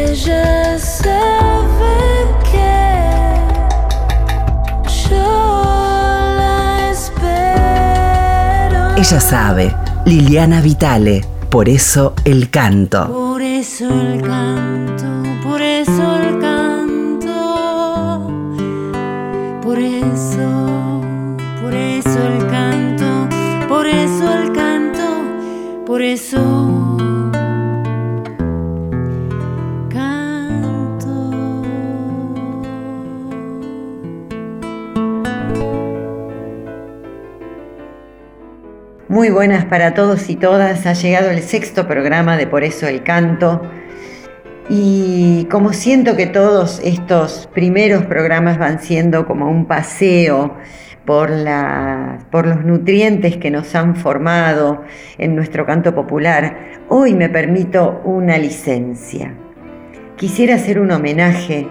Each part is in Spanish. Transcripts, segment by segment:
Ella sabe que yo la espero. Ella sabe, Liliana Vitale, por eso el canto. Por eso el canto, por eso el canto, por eso, por eso el canto, por eso el canto, por eso Muy buenas para todos y todas. Ha llegado el sexto programa de Por eso el canto. Y como siento que todos estos primeros programas van siendo como un paseo por, por los nutrientes que nos han formado en nuestro canto popular, hoy me permito una licencia. Quisiera hacer un homenaje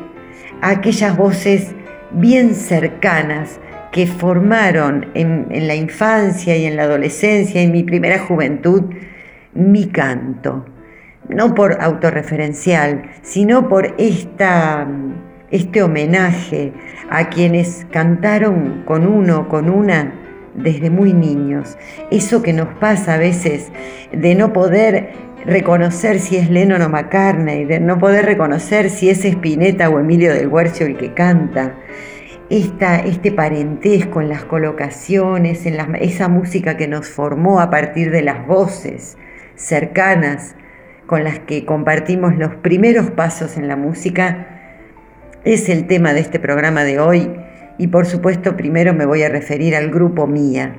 a aquellas voces bien cercanas que formaron en, la infancia y en la adolescencia, en mi primera juventud, mi canto. No por autorreferencial, sino por esta, este homenaje a quienes cantaron con uno, con una, desde muy niños. Eso que nos pasa a veces de no poder reconocer si es Lennon o McCartney, de no poder reconocer si es Spinetta o Emilio del Guercio el que canta este parentesco en las colocaciones, en esa música que nos formó a partir de las voces cercanas con las que compartimos los primeros pasos en la música, es el tema de este programa de hoy y por supuesto primero me voy a referir al grupo Mía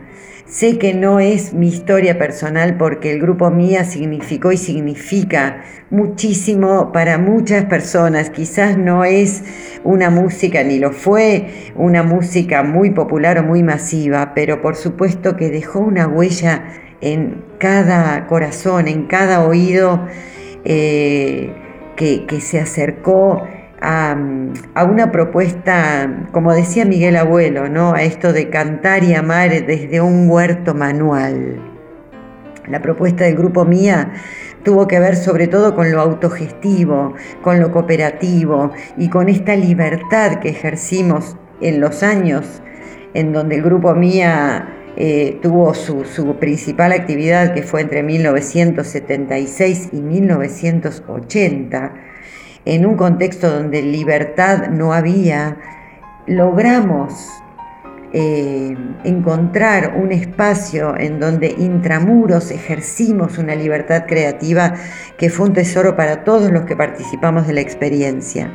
Sé que no es mi historia personal porque el grupo Mía significó y significa muchísimo para muchas personas. Quizás no es una música, ni lo fue, una música muy popular o muy masiva, pero por supuesto que dejó una huella en cada corazón, en cada oído eh, que, que se acercó a, una propuesta, como decía Miguel Abuelo, ¿no? a esto de cantar y amar desde un huerto manual. La propuesta del grupo Mía tuvo que ver sobre todo con lo autogestivo, con lo cooperativo y con esta libertad que ejercimos en los años en donde el grupo Mía eh, tuvo su, su, principal actividad, que fue entre 1976 y 1980 en un contexto donde libertad no había, logramos eh, encontrar un espacio en donde intramuros ejercimos una libertad creativa que fue un tesoro para todos los que participamos de la experiencia.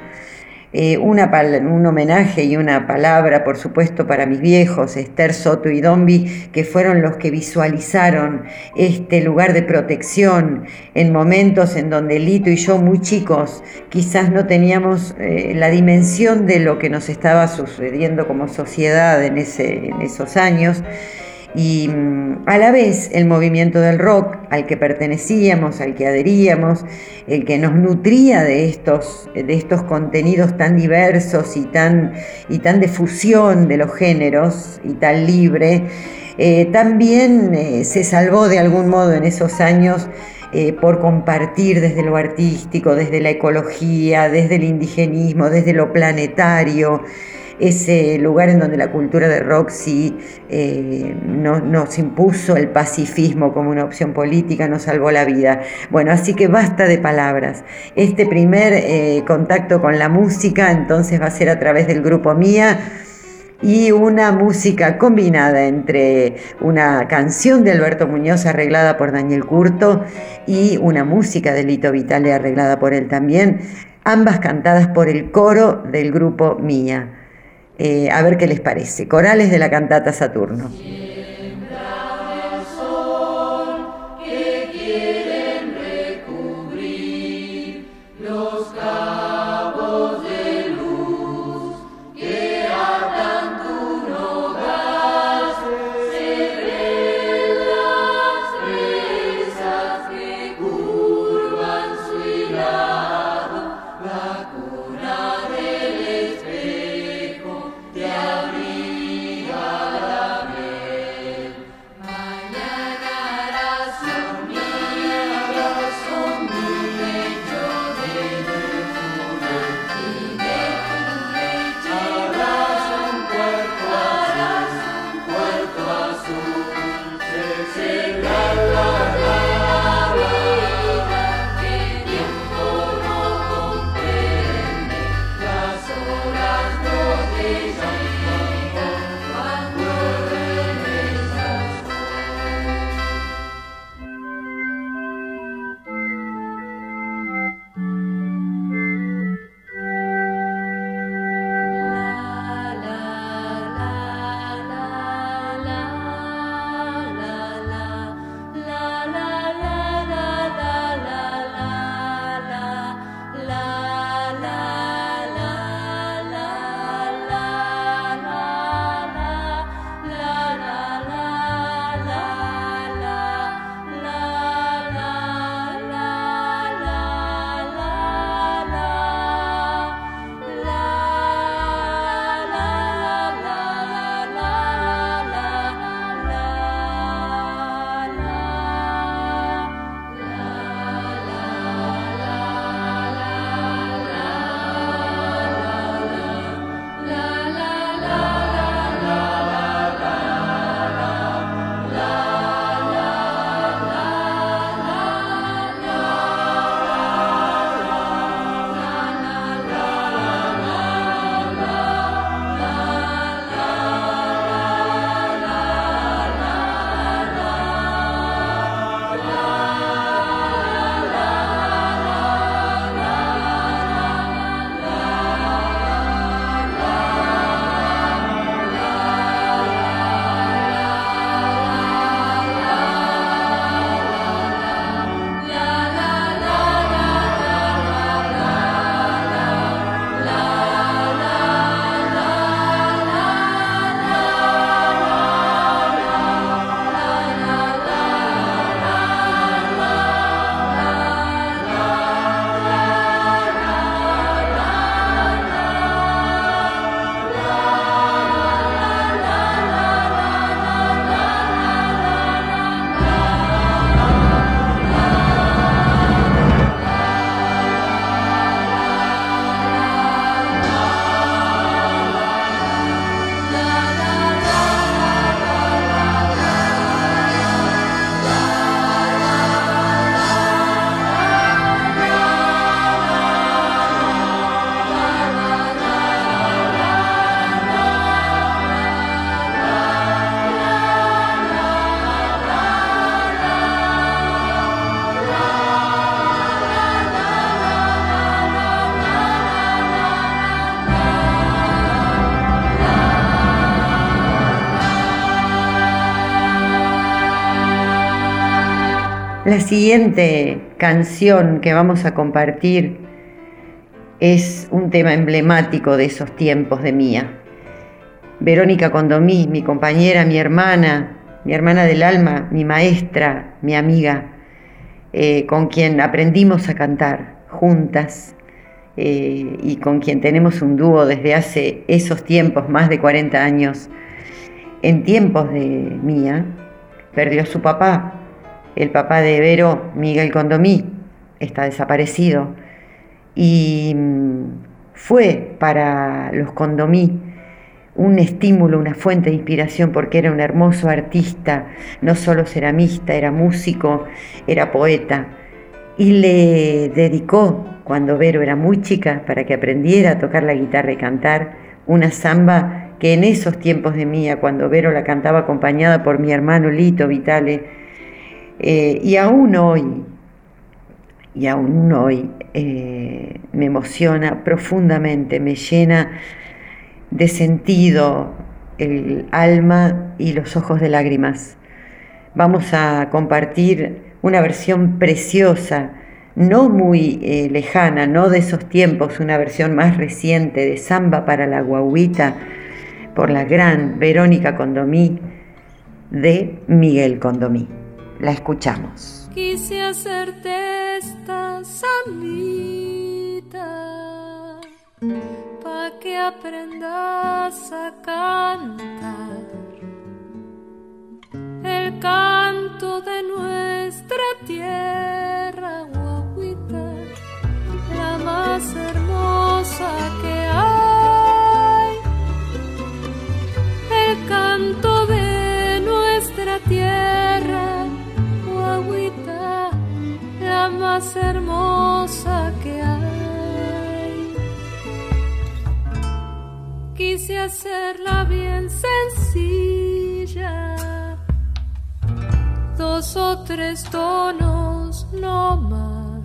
Eh, una, un homenaje y una palabra, por supuesto, para mis viejos, Esther Soto y Dombi, que fueron los que visualizaron este lugar de protección en momentos en donde Lito y yo, muy chicos, quizás no teníamos eh, la dimensión de lo que nos estaba sucediendo como sociedad en, ese, en esos años y mm, a la vez el movimiento del rock al que pertenecíamos, al que adheríamos, el que nos nutría de estos, de estos contenidos tan diversos y tan, y tan de fusión de los géneros y tan libre, eh, también eh, se salvó de algún modo en esos años eh, por compartir desde lo artístico, desde la ecología, desde el indigenismo, desde lo planetario ese lugar en donde la cultura de Roxy eh, nos impuso el pacifismo como una opción política, nos salvó la vida. Bueno, así que basta de palabras. Este primer eh, contacto con la música entonces va a ser a través del grupo Mía y una música combinada entre una canción de Alberto Muñoz arreglada por Daniel Curto y una música de Lito Vitale arreglada por él también, ambas cantadas por el coro del grupo Mía. Eh, a ver qué les parece. Corales de la cantata Saturno. La siguiente canción que vamos a compartir es un tema emblemático de esos tiempos de Mía. Verónica Condomí, mi compañera, mi hermana, mi hermana del alma, mi maestra, mi amiga, eh, con quien aprendimos a cantar juntas eh, y con quien tenemos un dúo desde hace esos tiempos, más de 40 años, en tiempos de Mía, perdió a su papá, el papá de Vero, Miguel Condomí, está desaparecido, y mm, fue para los Condomí un estímulo, una fuente de inspiración, porque era un hermoso artista, no solo ceramista, era músico, era poeta, y le dedicó, cuando Vero era muy chica, para que aprendiera a tocar la guitarra y cantar, una samba que en esos tiempos de mía, cuando Vero la cantaba acompañada por mi hermano Lito Vitale, eh, y aún hoy, y aún hoy eh, me emociona profundamente, me llena de sentido el alma y los ojos de lágrimas. Vamos a compartir una versión preciosa, no muy eh, lejana, no de esos tiempos, una versión más reciente de Samba para la Guaguita por la gran Verónica Condomí de Miguel Condomí. La escuchamos. Quise hacerte esta sambita pa' que aprendas a cantar el canto de nuestra tierra, guaguita, la más hermosa que hay. El canto más hermosa que hay. Quise hacerla bien sencilla. Dos o tres tonos no más.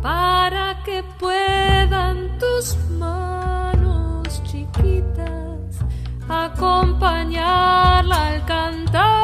Para que puedan tus manos chiquitas acompañarla al cantar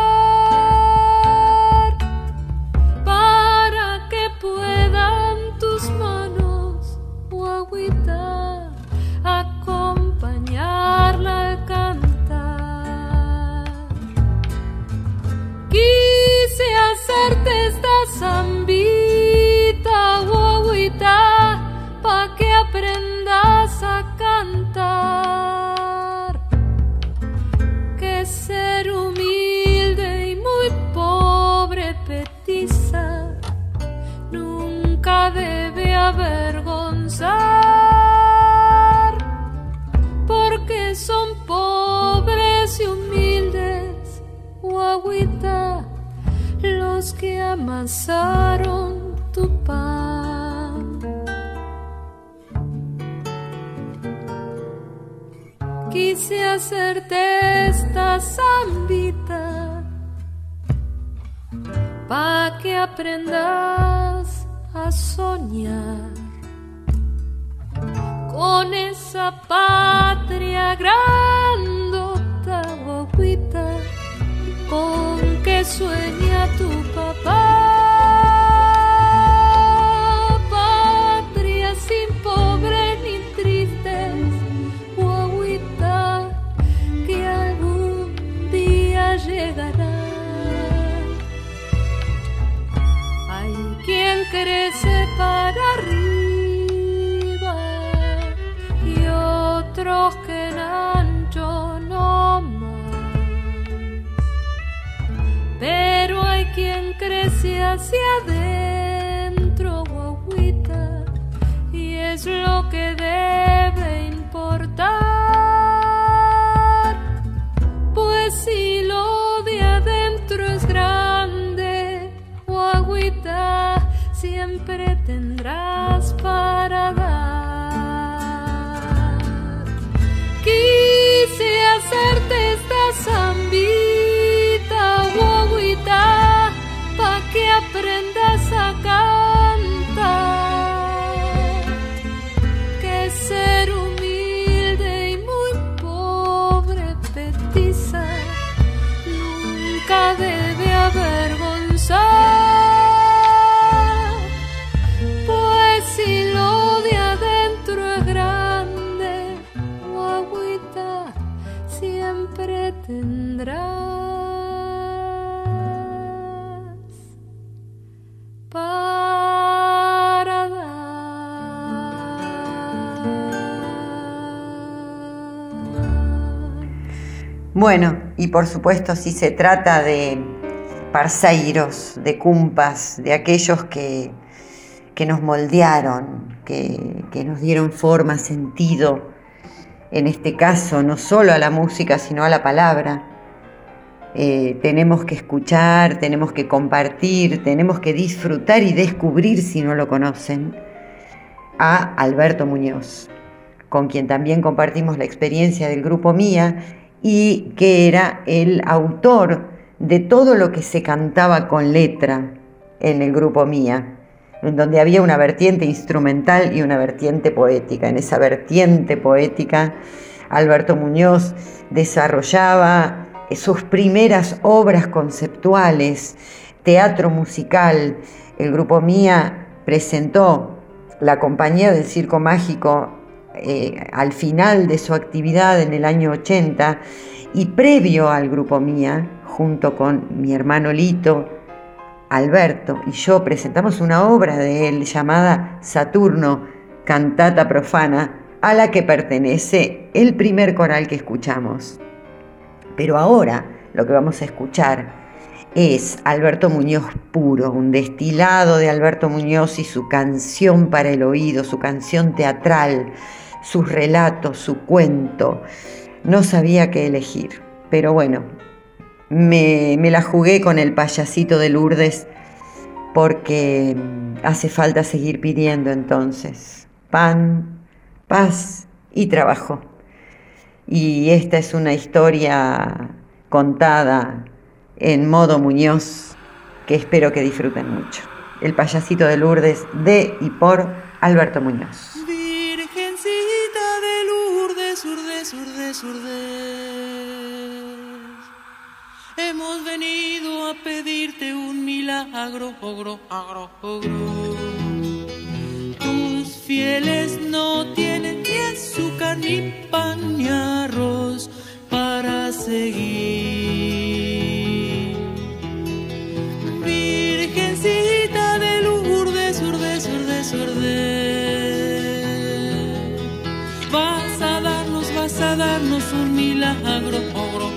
amasaron tu pan. Quise hacerte esta zambita pa' que aprendas a soñar con esa patria que sueña tu papá. Patria sin pobres ni tristes, guaguita, que algún día llegará. Hay quien crece para crece hacia adentro, guaguita, y es lo que debe debe avergonzar, pues si lo de adentro es grande, agüita siempre tendrás. Para. Bueno, y por supuesto si se trata de parseiros, de cumpas, de aquellos que, que nos moldearon, que, que nos dieron forma, sentido, en este caso no solo a la música, sino a la palabra. Eh, tenemos que escuchar, tenemos que compartir, tenemos que disfrutar y descubrir si no lo conocen a Alberto Muñoz, con quien también compartimos la experiencia del grupo Mía y que era el autor de todo lo que se cantaba con letra en el grupo Mía, en donde había una vertiente instrumental y una vertiente poética. En esa vertiente poética, Alberto Muñoz desarrollaba sus primeras obras conceptuales, teatro musical. El grupo Mía presentó la compañía del Circo Mágico eh, al final de su actividad en el año 80 y previo al grupo Mía, junto con mi hermano Lito, Alberto y yo presentamos una obra de él llamada Saturno, cantata profana, a la que pertenece el primer coral que escuchamos. Pero ahora lo que vamos a escuchar es Alberto Muñoz puro, un destilado de Alberto Muñoz y su canción para el oído, su canción teatral, sus relatos, su cuento. No sabía qué elegir, pero bueno, me, la jugué con el payasito de Lourdes porque hace falta seguir pidiendo entonces pan, paz y trabajo. Y esta es una historia contada en modo Muñoz que espero que disfruten mucho. El payasito de Lourdes de y por Alberto Muñoz. Milagro, ogro, agro, ogro. Tus fieles no tienen ni azúcar, ni pan, ni arroz para seguir. Virgencita de Lourdes, Lourdes, Lourdes, Lourdes. Vas a darnos, vas a darnos un milagro, agro, ogro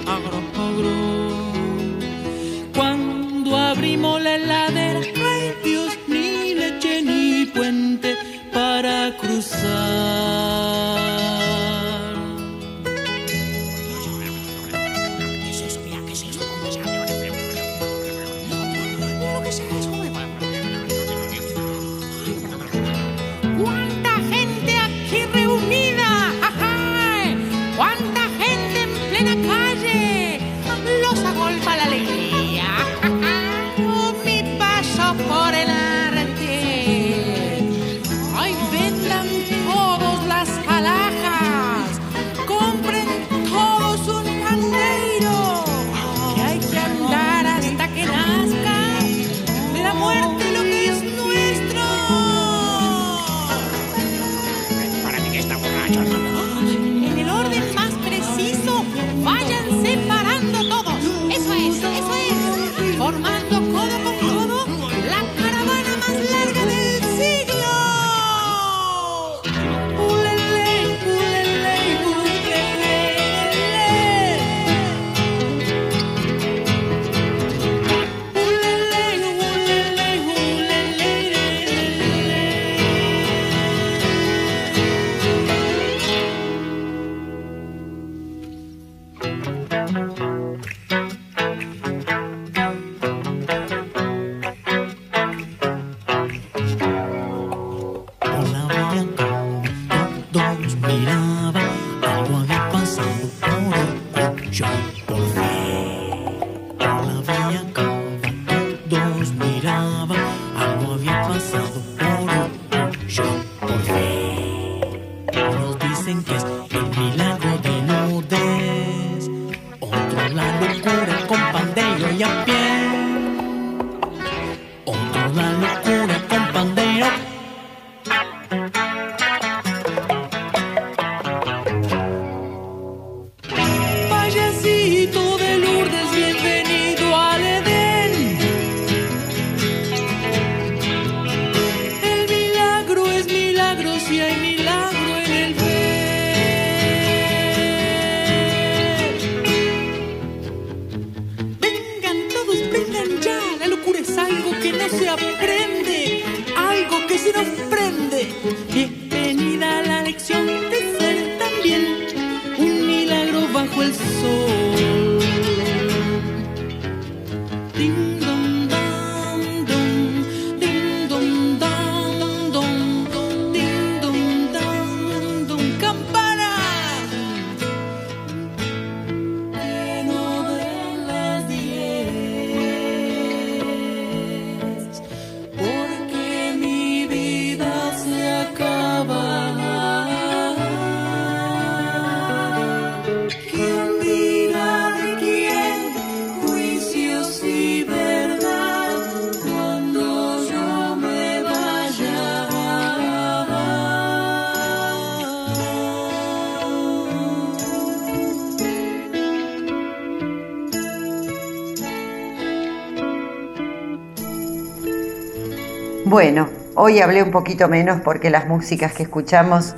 Bueno, hoy hablé un poquito menos porque las músicas que escuchamos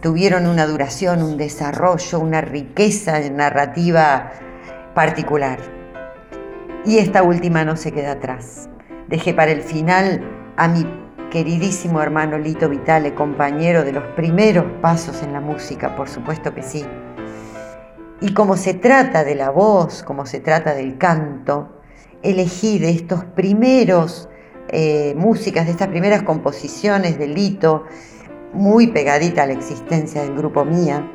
tuvieron una duración, un desarrollo, una riqueza narrativa particular. Y esta última no se queda atrás. Dejé para el final a mi queridísimo hermano Lito Vitale, compañero de los primeros pasos en la música, por supuesto que sí. Y como se trata de la voz, como se trata del canto, elegí de estos primeros eh, músicas, de estas primeras composiciones de Lito, muy pegadita a la existencia del grupo Mía,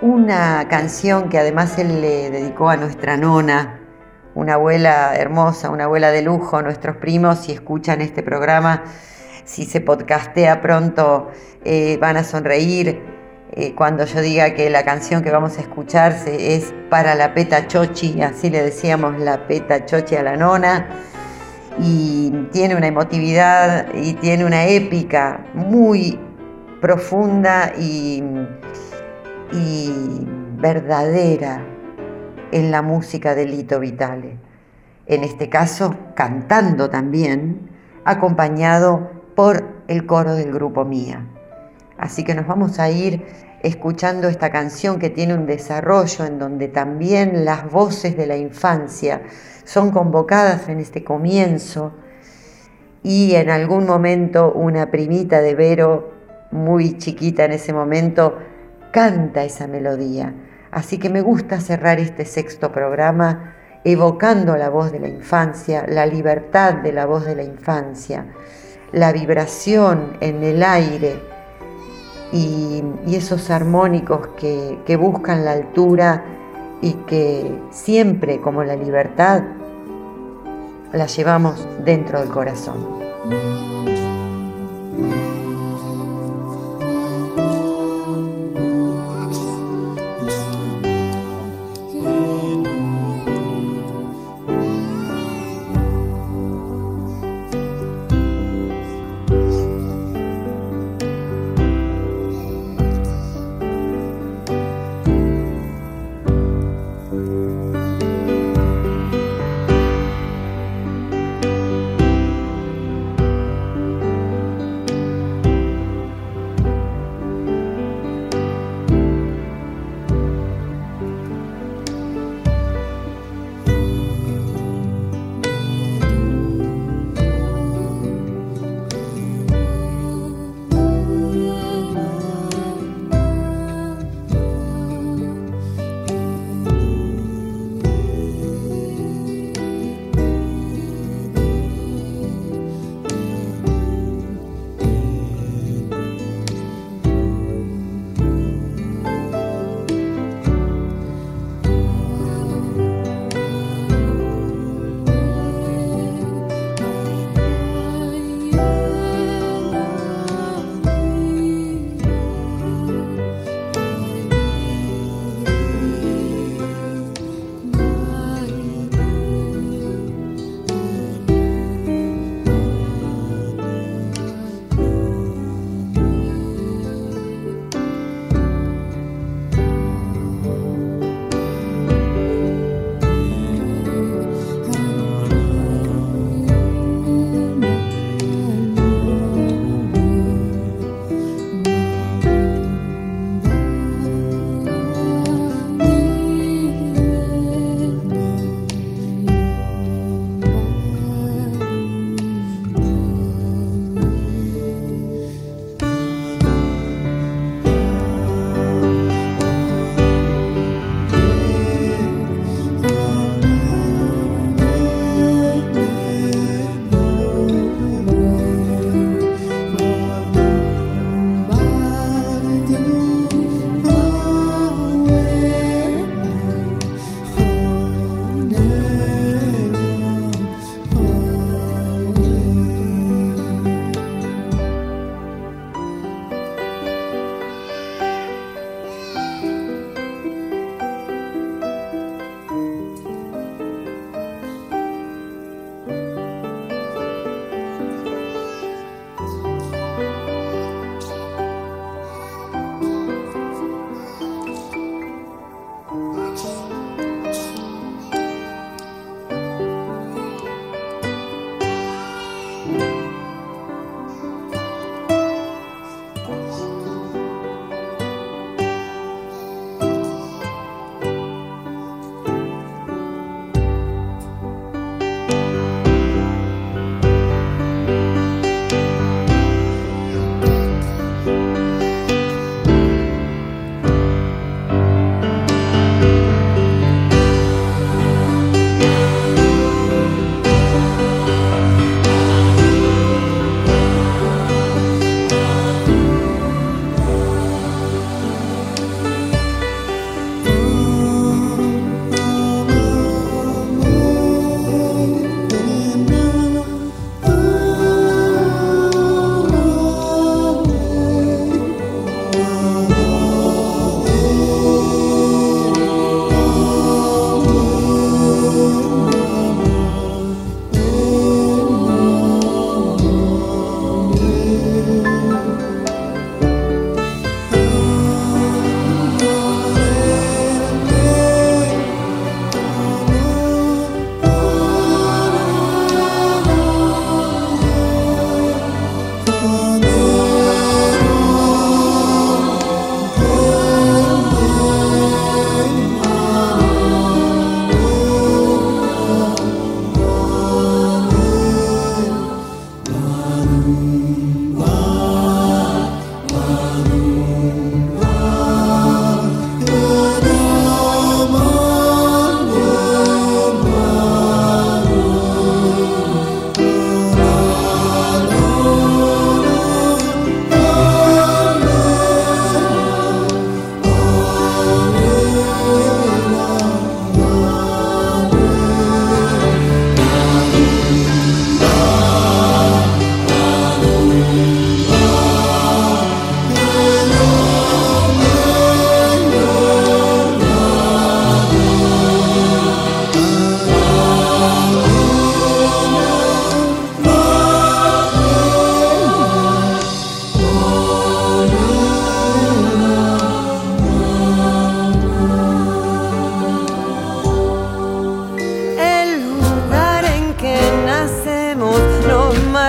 una canción que además él le dedicó a nuestra nona, una abuela hermosa, una abuela de lujo, nuestros primos, si escuchan este programa, si se podcastea pronto, eh, van a sonreír eh, cuando yo diga que la canción que vamos a escuchar es para la peta chochi, así le decíamos la peta chochi a la nona, y tiene una emotividad y tiene una épica muy profunda y, y verdadera en la música de Lito Vitale. En este caso, cantando también, acompañado por el coro del grupo Mía. Así que nos vamos a ir escuchando esta canción que tiene un desarrollo en donde también las voces de la infancia son convocadas en este comienzo y en algún momento una primita de Vero, muy chiquita en ese momento, canta esa melodía. Así que me gusta cerrar este sexto programa evocando la voz de la infancia, la libertad de la voz de la infancia, la vibración en el aire y, esos armónicos que, que buscan la altura y que siempre, como la libertad, la llevamos dentro del corazón.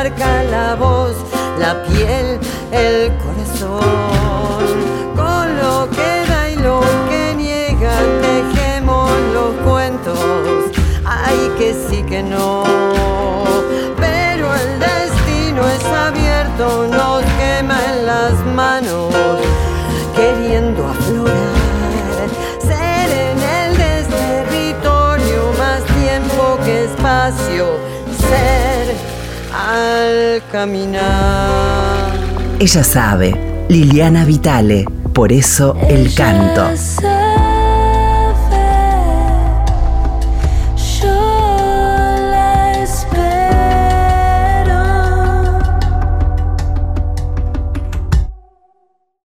marca la voz, la piel, el corazón. Con lo que da y lo que niega, tejemos los cuentos. Ay, que sí que no. caminar. Ella sabe, Liliana Vitale, por eso el canto.